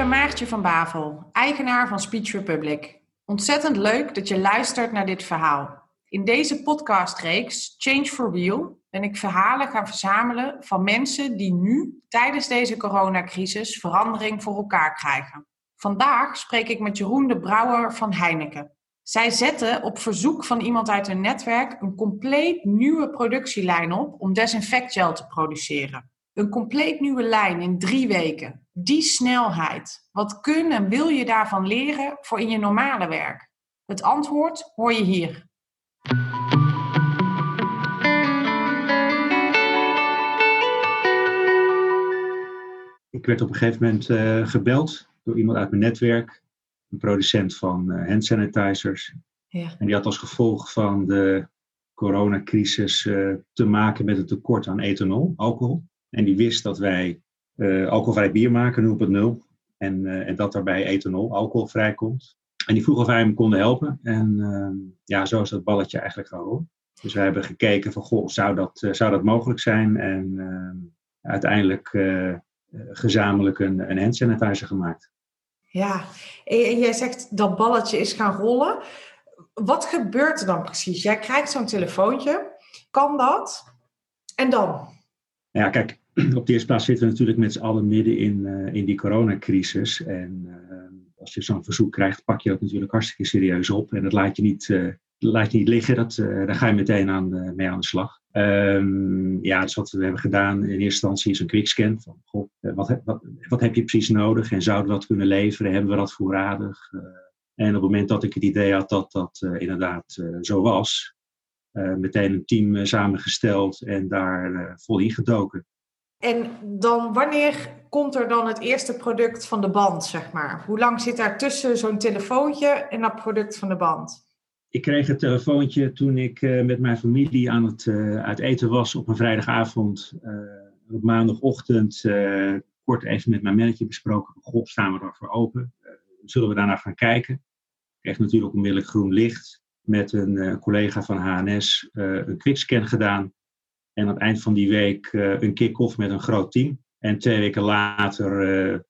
ben Maartje van Bavel, eigenaar van Speech Republic. Ontzettend leuk dat je luistert naar dit verhaal. In deze podcastreeks Change for Real ben ik verhalen gaan verzamelen van mensen die nu tijdens deze coronacrisis verandering voor elkaar krijgen. Vandaag spreek ik met Jeroen de Brouwer van Heineken. Zij zetten op verzoek van iemand uit hun netwerk een compleet nieuwe productielijn op om desinfectgel te produceren. Een compleet nieuwe lijn in drie weken. Die snelheid. Wat kun en wil je daarvan leren voor in je normale werk? Het antwoord hoor je hier. Ik werd op een gegeven moment uh, gebeld door iemand uit mijn netwerk, een producent van uh, hand sanitizers. Ja. En die had als gevolg van de coronacrisis uh, te maken met een tekort aan ethanol, alcohol. En die wist dat wij alcoholvrij bier maken, 0.0. En, en dat daarbij ethanol, alcohol vrijkomt. En die vroeg of wij hem konden helpen. En ehm, ja, zo is dat balletje eigenlijk gaan rollen. Dus we hebben gekeken van, goh, zou dat, zou dat mogelijk zijn? En ehm, uiteindelijk eh, gezamenlijk een, een hand sanitizer gemaakt. Ja, en jij zegt dat balletje is gaan rollen. Wat gebeurt er dan precies? Jij krijgt zo'n telefoontje. Kan dat? En dan? Ja, kijk, op de eerste plaats zitten we natuurlijk met z'n allen midden in, uh, in die coronacrisis. En uh, als je zo'n verzoek krijgt, pak je dat natuurlijk hartstikke serieus op. En dat laat je niet, uh, laat je niet liggen, dat, daar ga je meteen aan, mee aan de slag. Um, ja, dus wat we hebben gedaan in eerste instantie is een quickscan. Van, eh, wat, wat, wat, heb je precies nodig en zouden we dat kunnen leveren? Hebben we dat voorradig? En op het moment dat ik het idee had dat dat inderdaad zo was, meteen een team samengesteld en daar vol ingedoken. En dan, wanneer komt er dan het eerste product van de band, zeg maar? Hoe lang zit daar tussen zo'n telefoontje en dat product van de band? ik kreeg een telefoontje toen ik uh, met mijn familie aan het uh, uit eten was op een vrijdagavond. Uh, op maandagochtend kort even met mijn manager besproken. God, staan we ervoor open? zullen we daarna gaan kijken? Ik kreeg natuurlijk onmiddellijk groen licht. Met een collega van HNS een quickscan gedaan. En aan het eind van die week een kick-off met een groot team. En twee weken later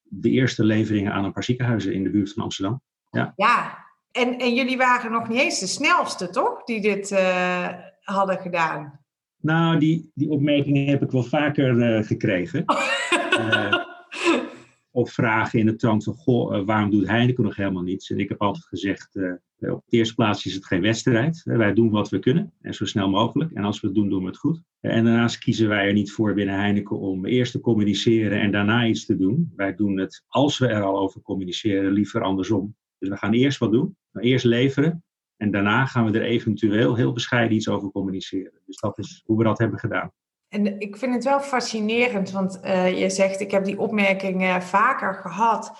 de eerste leveringen aan een paar ziekenhuizen in de buurt van Amsterdam. Ja, ja en, en jullie waren nog niet eens de snelste, toch? Die dit uh, hadden gedaan. Nou, die, die opmerkingen heb ik wel vaker gekregen. of vragen in de trant van, goh, waarom doet Heineken nog helemaal niets? En ik heb altijd gezegd, op de eerste plaats is het geen wedstrijd. wij doen wat we kunnen en zo snel mogelijk. En als we het doen, doen we het goed. En daarnaast kiezen wij er niet voor binnen Heineken om eerst te communiceren en daarna iets te doen. Wij doen het, als we er al over communiceren, liever andersom. Dus we gaan eerst wat doen, eerst leveren en daarna gaan we er eventueel heel bescheiden iets over communiceren. Dus dat is hoe we dat hebben gedaan. En ik vind het wel fascinerend, want uh, je zegt ik heb die opmerkingen vaker gehad.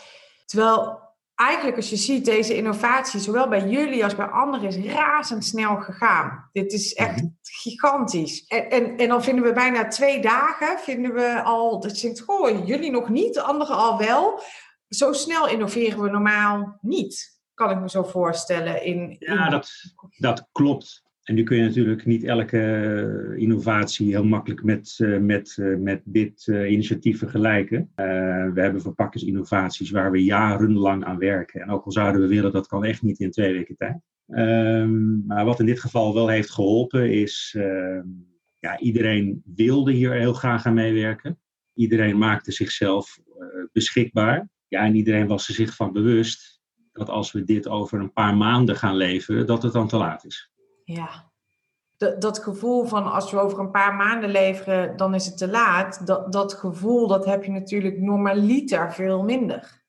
Terwijl eigenlijk als je ziet, deze innovatie, zowel bij jullie als bij anderen, is razendsnel gegaan. Dit is echt mhm. gigantisch. En, en, en, dan vinden we bijna twee dagen, vinden we al, dat je denkt, goh, jullie nog niet, anderen al wel zo snel innoveren we normaal niet, kan ik me zo voorstellen. In, Ja, dat, dat klopt. En nu kun je natuurlijk niet elke innovatie heel makkelijk met, eh, met, eh, met dit initiatief vergelijken. we hebben verpakkingsinnovaties waar we jarenlang aan werken. En ook al zouden we willen, dat kan echt niet in twee weken tijd. Um, maar wat in dit geval wel heeft geholpen is, uh, ja, iedereen wilde hier heel graag aan meewerken. Iedereen maakte zichzelf beschikbaar. Ja, en iedereen was er zich van bewust dat als we dit over een paar maanden gaan leveren, dat het dan te laat is. Ja, dat, gevoel van als we over een paar maanden leveren, dan is het te laat. Dat, dat gevoel, dat heb je natuurlijk normaliter veel minder.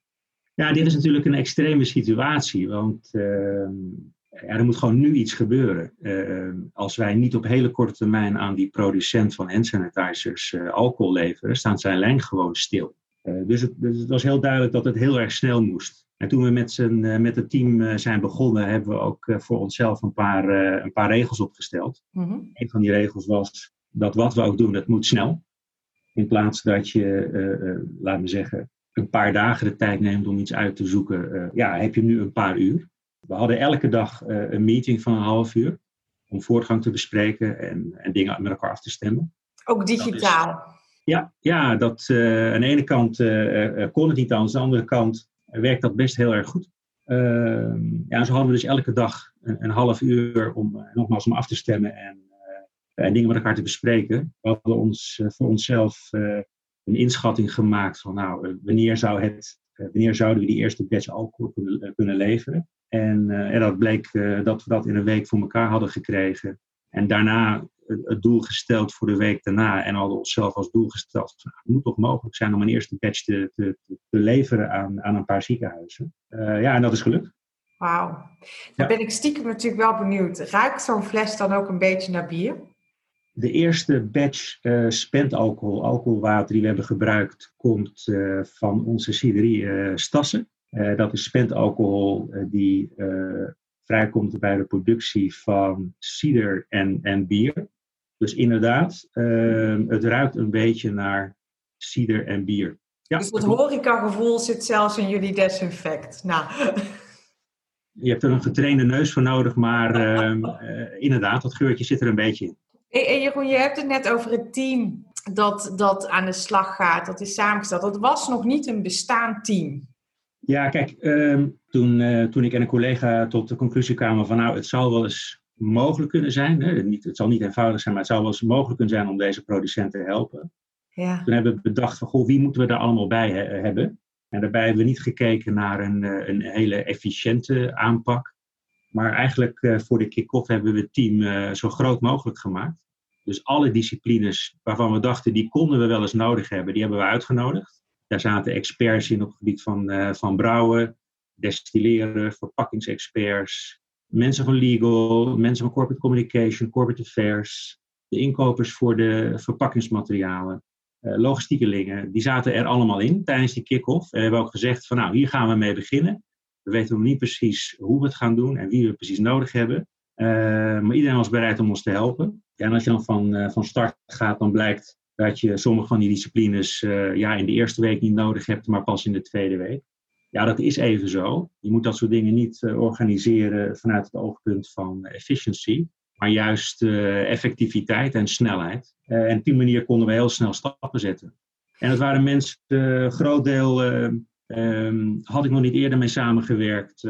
Ja, dit is natuurlijk een extreme situatie, want ja, er moet gewoon nu iets gebeuren. Uh, als wij niet op hele korte termijn aan die producent van hand sanitizers uh, alcohol leveren, staan zijn lijn gewoon stil. Eh, dus, het, dus, het, was heel duidelijk dat het heel erg snel moest. En toen we met, zijn, eh, met het team eh, zijn begonnen, hebben we ook voor onszelf een paar, een paar regels opgesteld. Mm Een van die regels was dat wat we ook doen, dat moet snel. In plaats dat je, laat me zeggen, een paar dagen de tijd neemt om iets uit te zoeken, ja, heb je nu een paar uur. We hadden elke dag een meeting van een half uur om voortgang te bespreken en, en dingen met elkaar af te stemmen. Ook digitaal? Ja, ja dat, uh, aan de ene kant uh, kon het niet. Aan de andere kant werkt dat best heel erg goed. Ehm, ja, zo hadden we dus elke dag een, een half uur om nogmaals om af te stemmen en, en dingen met elkaar te bespreken. We hadden ons voor onszelf een inschatting gemaakt van nou, wanneer, zou het, wanneer zouden we die eerste batch alcohol kunnen, kunnen leveren. En, en dat bleek dat we dat in een week voor elkaar hadden gekregen. En daarna het doel gesteld voor de week daarna en hadden onszelf als doel gesteld. Nou, het moet toch mogelijk zijn om een eerste batch te, te, te leveren aan, aan een paar ziekenhuizen. Uh, ja, en dat is gelukt. Wauw. Dan ben ik stiekem natuurlijk wel benieuwd. Ruikt zo'n fles dan ook een beetje naar bier? De eerste batch uh, spentalcohol, alcoholwater die we hebben gebruikt, komt uh, van onze ciderie Stassen. dat is spentalcohol die vrijkomt bij de productie van cider en, en bier. Dus inderdaad, uh, het ruikt een beetje naar cider en bier. Ja, dus dat horeca-gevoel zit zelfs in jullie desinfect. Nou. Je hebt er een getrainde neus voor nodig, maar uh, inderdaad, dat geurtje zit er een beetje in. En Jeroen, je hebt het net over het team dat, dat aan de slag gaat, dat is samengesteld. Dat was nog niet een bestaand team. Ja, kijk, ehm, toen, uh, toen ik en een collega tot de conclusie kwamen van nou, het zou wel eens mogelijk kunnen zijn, hè, niet, het zal niet eenvoudig zijn, maar het zou wel eens mogelijk kunnen zijn om deze producenten te helpen. Ja. Toen hebben we bedacht van, goh, wie moeten we daar allemaal bij hebben? En daarbij hebben we niet gekeken naar een, eh, een hele efficiënte aanpak, maar eigenlijk uh, voor de kick-off hebben we het team zo groot mogelijk gemaakt. Dus alle disciplines waarvan we dachten, die konden we wel eens nodig hebben, die hebben we uitgenodigd. Daar zaten experts in op het gebied van, uh, van brouwen, destilleren, verpakkingsexperts, mensen van legal, mensen van corporate communication, corporate affairs, de inkopers voor de verpakkingsmaterialen, uh, logistiekelingen. Die zaten er allemaal in tijdens die kick-off. En hebben ook gezegd van nou, hier gaan we mee beginnen. We weten nog niet precies hoe we het gaan doen en wie we precies nodig hebben. Uh, maar iedereen was bereid om ons te helpen. En als je dan van, van start gaat, dan blijkt dat je sommige van die disciplines ja, in de eerste week niet nodig hebt, maar pas in de tweede week. Ja, dat is even zo. Je moet dat soort dingen niet uh, organiseren vanuit het oogpunt van efficiency, maar juist uh, effectiviteit en snelheid. en op die manier konden we heel snel stappen zetten. En het waren mensen, een groot deel um, had ik nog niet eerder mee samengewerkt.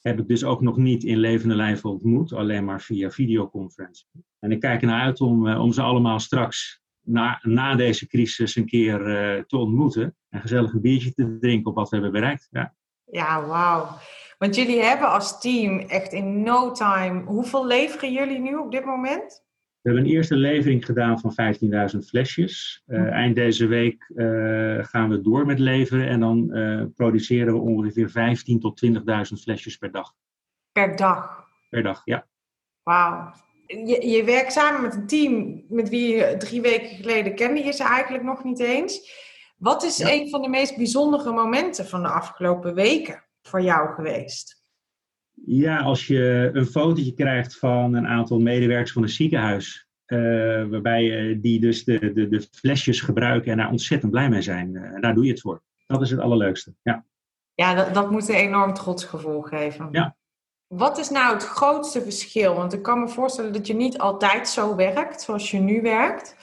heb ik dus ook nog niet in levende lijven ontmoet, alleen maar via videoconferentie. En ik kijk ernaar uit om, om ze allemaal straks na, na deze crisis een keer uh, te ontmoeten. En gezellig een biertje te drinken op wat we hebben bereikt. Ja, ja wauw. Want jullie hebben als team echt in no time... Hoeveel leveren jullie nu op dit moment? We hebben een eerste levering gedaan van 15.000 flesjes. Uh, eind deze week uh, gaan we door met leveren. En dan produceren we ongeveer 15.000 tot 20.000 flesjes per dag. Per dag? Per dag, ja. Wauw je, je werkt samen met een team met wie je drie weken geleden kende je ze eigenlijk nog niet eens. Wat is een van de meest bijzondere momenten van de afgelopen weken voor jou geweest? Ja, als je een fotootje krijgt van een aantal medewerkers van een ziekenhuis, uh, waarbij die dus de, de, de flesjes gebruiken en daar ontzettend blij mee zijn. Uh, daar doe je het voor. Dat is het allerleukste. Ja, ja dat, dat moet een enorm trotsgevoel geven. Ja, wat is nou het grootste verschil? Want ik kan me voorstellen dat je niet altijd zo werkt zoals je nu werkt.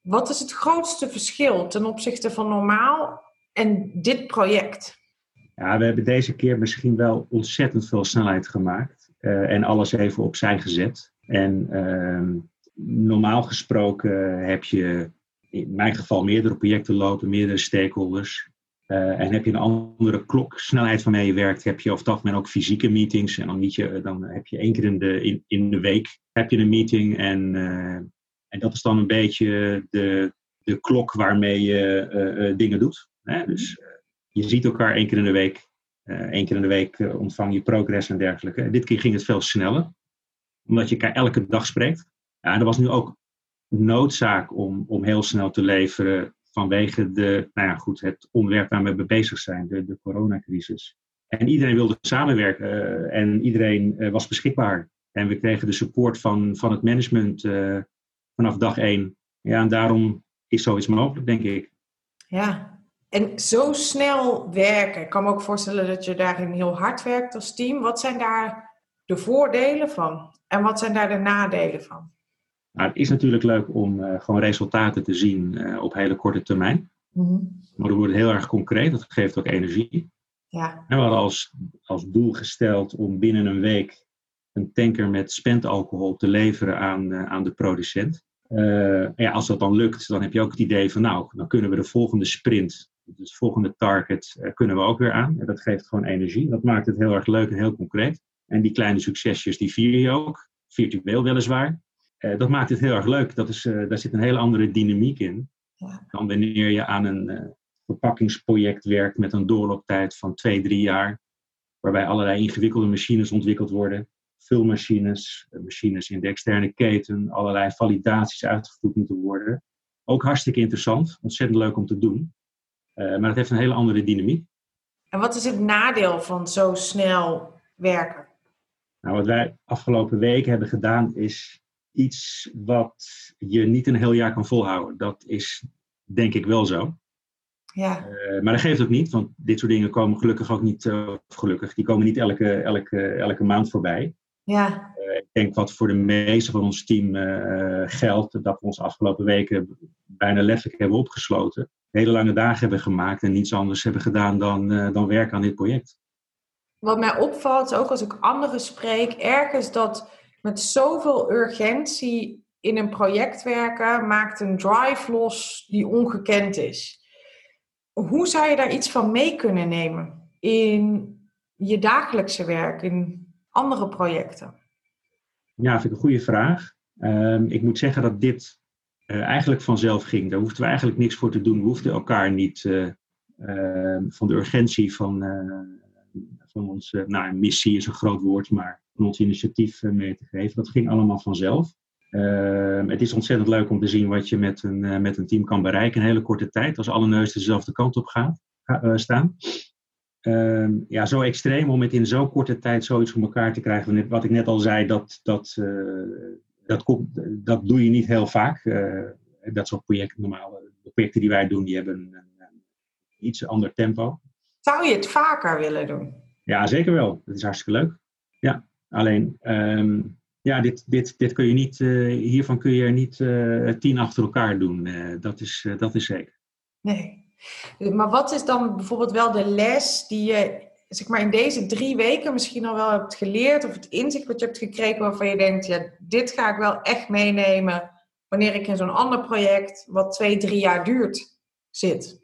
Wat is het grootste verschil ten opzichte van normaal en dit project? Ja, we hebben deze keer misschien wel ontzettend veel snelheid gemaakt uh, en alles even opzij gezet. En uh, normaal gesproken heb je in mijn geval meerdere projecten lopen, meerdere stakeholders. Uh, en heb je een andere kloksnelheid waarmee je werkt, heb je over het algemeen ook fysieke meetings. En dan, niet je, dan heb je één keer in de, in, in de week heb je een meeting. En, uh, en dat is dan een beetje de, de klok waarmee je uh, dingen doet. Hè? Dus je ziet elkaar één keer in de week. Eén keer in de week ontvang je progress en dergelijke. En dit keer ging het veel sneller, omdat je elkaar elke dag spreekt. Ja, en er was nu ook noodzaak om, om heel snel te leveren vanwege de, nou ja, goed, het onderwerp waar we bezig zijn, de, de coronacrisis. En iedereen wilde samenwerken uh, en iedereen uh, was beschikbaar. En we kregen de support van, van het management uh, vanaf dag één. Ja, en daarom is zoiets mogelijk, denk ik. Ja, en zo snel werken. Ik kan me ook voorstellen dat je daarin heel hard werkt als team. Wat zijn daar de voordelen van? En wat zijn daar de nadelen van? Nou, het is natuurlijk leuk om uh, gewoon resultaten te zien uh, op hele korte termijn. Mm -hmm. Maar dat wordt heel erg concreet, dat geeft ook energie. Ja. We hadden als, als doel gesteld om binnen een week een tanker met spentalcohol te leveren aan, uh, aan de producent. Ja, als dat dan lukt, dan heb je ook het idee van nou, dan kunnen we de volgende sprint, dus het volgende target, kunnen we ook weer aan. En dat geeft gewoon energie. Dat maakt het heel erg leuk en heel concreet. En die kleine succesjes, die vier je ook, virtueel weliswaar. Dat maakt het heel erg leuk. Dat is, daar zit een hele andere dynamiek in. Ja. Dan wanneer je aan een verpakkingsproject werkt met een doorlooptijd van twee, drie jaar. Waarbij allerlei ingewikkelde machines ontwikkeld worden vulmachines, eh, machines in de externe keten, allerlei validaties uitgevoerd moeten worden. Ook hartstikke interessant, ontzettend leuk om te doen. Uh, maar het heeft een hele andere dynamiek. En wat is het nadeel van zo snel werken? Nou, wat wij afgelopen weken hebben gedaan is iets wat je niet een heel jaar kan volhouden. Dat is denk ik wel zo. Ja. Uh, maar dat geeft ook niet, want dit soort dingen komen gelukkig ook niet, uh, gelukkig, die komen niet elke, elke, elke maand voorbij. Ja. Uh, ik denk wat voor de meeste van ons team geldt, dat we ons afgelopen weken bijna letterlijk hebben opgesloten. Hele lange dagen hebben gemaakt en niets anders hebben gedaan dan, dan werken aan dit project. Wat mij opvalt, ook als ik anderen spreek, ergens dat met zoveel urgentie in een project werken, maakt een drive los die ongekend is. Hoe zou je daar iets van mee kunnen nemen in je dagelijkse werk, in andere projecten? Ja, vind ik een goede vraag. Um, ik moet zeggen dat dit uh, eigenlijk vanzelf ging. Daar hoefden we eigenlijk niks voor te doen. We hoefden elkaar niet uh, uh, van de urgentie van, van onze nou, missie is een groot woord, maar van ons initiatief mee te geven. Dat ging allemaal vanzelf. Ehm, het is ontzettend leuk om te zien wat je met een, met een team kan bereiken in een hele korte tijd, als alle neuzen dezelfde kant op gaan, staan. Ehm, ja, zo extreem om het in zo'n korte tijd zoiets voor elkaar te krijgen. Wat ik net al zei, dat, dat, dat, komt, dat doe je niet heel vaak. Dat soort projecten, normaal, de projecten die wij doen, die hebben een, een, iets ander tempo. Zou je het vaker willen doen? Ja, zeker wel. Dat is hartstikke leuk. Ja, alleen, um, ja, dit, dit, dit kun je niet, uh, hiervan kun je er niet tien achter elkaar doen. dat, is, dat is zeker. Nee. Maar wat is dan bijvoorbeeld wel de les die je zeg maar, in deze drie weken misschien al wel hebt geleerd, of het inzicht wat je hebt gekregen waarvan je denkt, ja, dit ga ik wel echt meenemen wanneer ik in zo'n ander project, wat twee, drie jaar duurt, zit?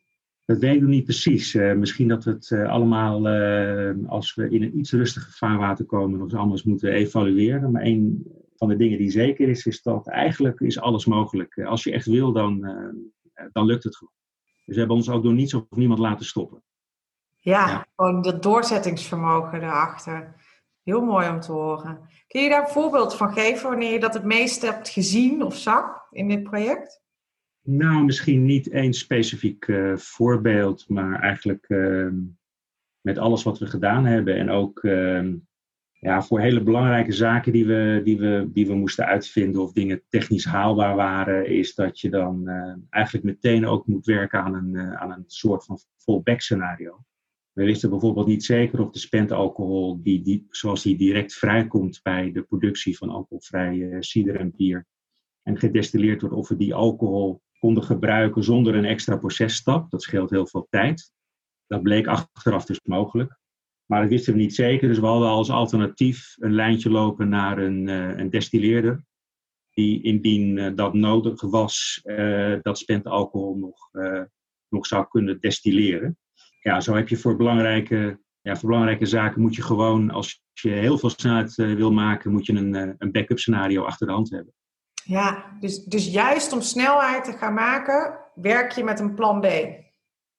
Dat weet ik niet precies. Uh, misschien dat we het uh, allemaal, uh, als we in een iets rustiger vaarwater komen, nog eens anders moeten evalueren. Maar een van de dingen die zeker is, is dat eigenlijk is alles mogelijk. Als je echt wil, dan, dan lukt het gewoon. Dus we hebben ons ook door niets of niemand laten stoppen. Ja, ja, gewoon dat doorzettingsvermogen erachter. Heel mooi om te horen. Kun je daar een voorbeeld van geven wanneer je dat het meest hebt gezien of zag in dit project? Nou, misschien niet één specifiek uh, voorbeeld, maar eigenlijk uh, met alles wat we gedaan hebben en ook uh, ja, voor hele belangrijke zaken die we, die, we, die we moesten uitvinden of dingen technisch haalbaar waren, is dat je dan uh, eigenlijk meteen ook moet werken aan een, uh, aan een soort van fallback scenario. We wisten bijvoorbeeld niet zeker of de spentalcohol, die, die, zoals die direct vrijkomt bij de productie van alcoholvrije cider en bier, en gedestilleerd wordt, of we die alcohol konden gebruiken zonder een extra processtap. Dat scheelt heel veel tijd. Dat bleek achteraf dus mogelijk. Maar dat wisten we niet zeker, dus we hadden als alternatief een lijntje lopen naar een, uh, een destilleerder. Die indien uh, dat nodig was, uh, dat spentalcohol nog, nog zou kunnen destilleren. Ja, zo heb je voor belangrijke, ja, voor belangrijke zaken moet je gewoon, als je heel veel snelheid wil maken, moet je een, een backup scenario achter de hand hebben. Ja, dus, dus juist om snelheid te gaan maken, werk je met een plan B.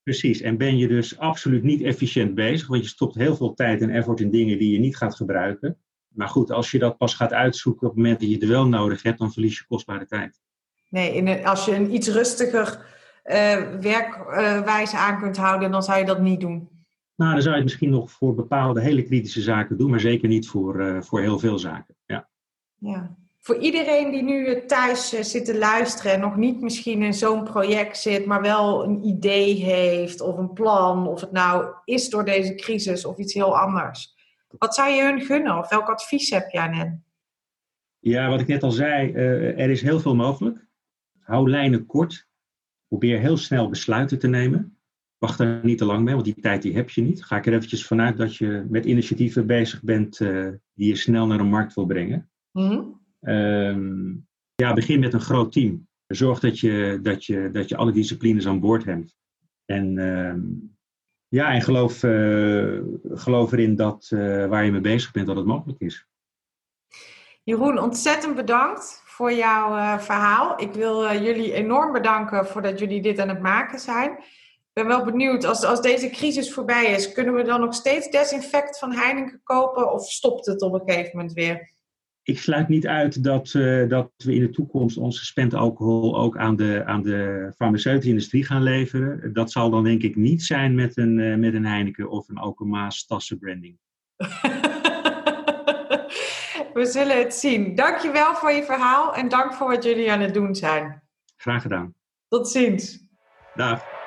Precies, en ben je dus absoluut niet efficiënt bezig, want je stopt heel veel tijd en effort in dingen die je niet gaat gebruiken. Maar goed, als je dat pas gaat uitzoeken op het moment dat je het wel nodig hebt, dan verlies je kostbare tijd. Nee, in als je een iets rustiger uh, werkwijze uh, aan kunt houden, dan zou je dat niet doen. Nou, dan zou je het misschien nog voor bepaalde hele kritische zaken doen, maar zeker niet voor, uh, voor heel veel zaken. Ja. ja voor iedereen die nu thuis eh, zit te luisteren en nog niet misschien in zo'n project zit, maar wel een idee heeft of een plan, of het nou is door deze crisis of iets heel anders. Wat zou je hun gunnen of welk advies heb je aan hen? Ja, wat ik net al zei, uh, er is heel veel mogelijk. Hou lijnen kort. Probeer heel snel besluiten te nemen. wacht daar niet te lang mee, want die tijd die heb je niet. Ga ik er eventjes vanuit dat je met initiatieven bezig bent die je snel naar de markt wil brengen. Mhm. Ehm, ja, begin met een groot team. Zorg dat je, dat je, dat je alle disciplines aan boord hebt. En ehm, ja, en geloof, uh, geloof erin dat uh, waar je mee bezig bent, dat het mogelijk is. Jeroen, ontzettend bedankt voor jouw uh, verhaal. Ik wil jullie enorm bedanken voordat jullie dit aan het maken zijn. Ik ben wel benieuwd, als, als deze crisis voorbij is, kunnen we dan nog steeds desinfect van Heineken kopen of stopt het op een gegeven moment weer? Ik sluit niet uit dat, uh, dat we in de toekomst onze spendalcohol ook aan de, aan de farmaceutische industrie gaan leveren. Dat zal dan denk ik niet zijn met een, uh, met een Heineken of een Alkemaas tassenbranding. we zullen het zien. Dankjewel voor je verhaal en dank voor wat jullie aan het doen zijn. Graag gedaan. Tot ziens. Dag.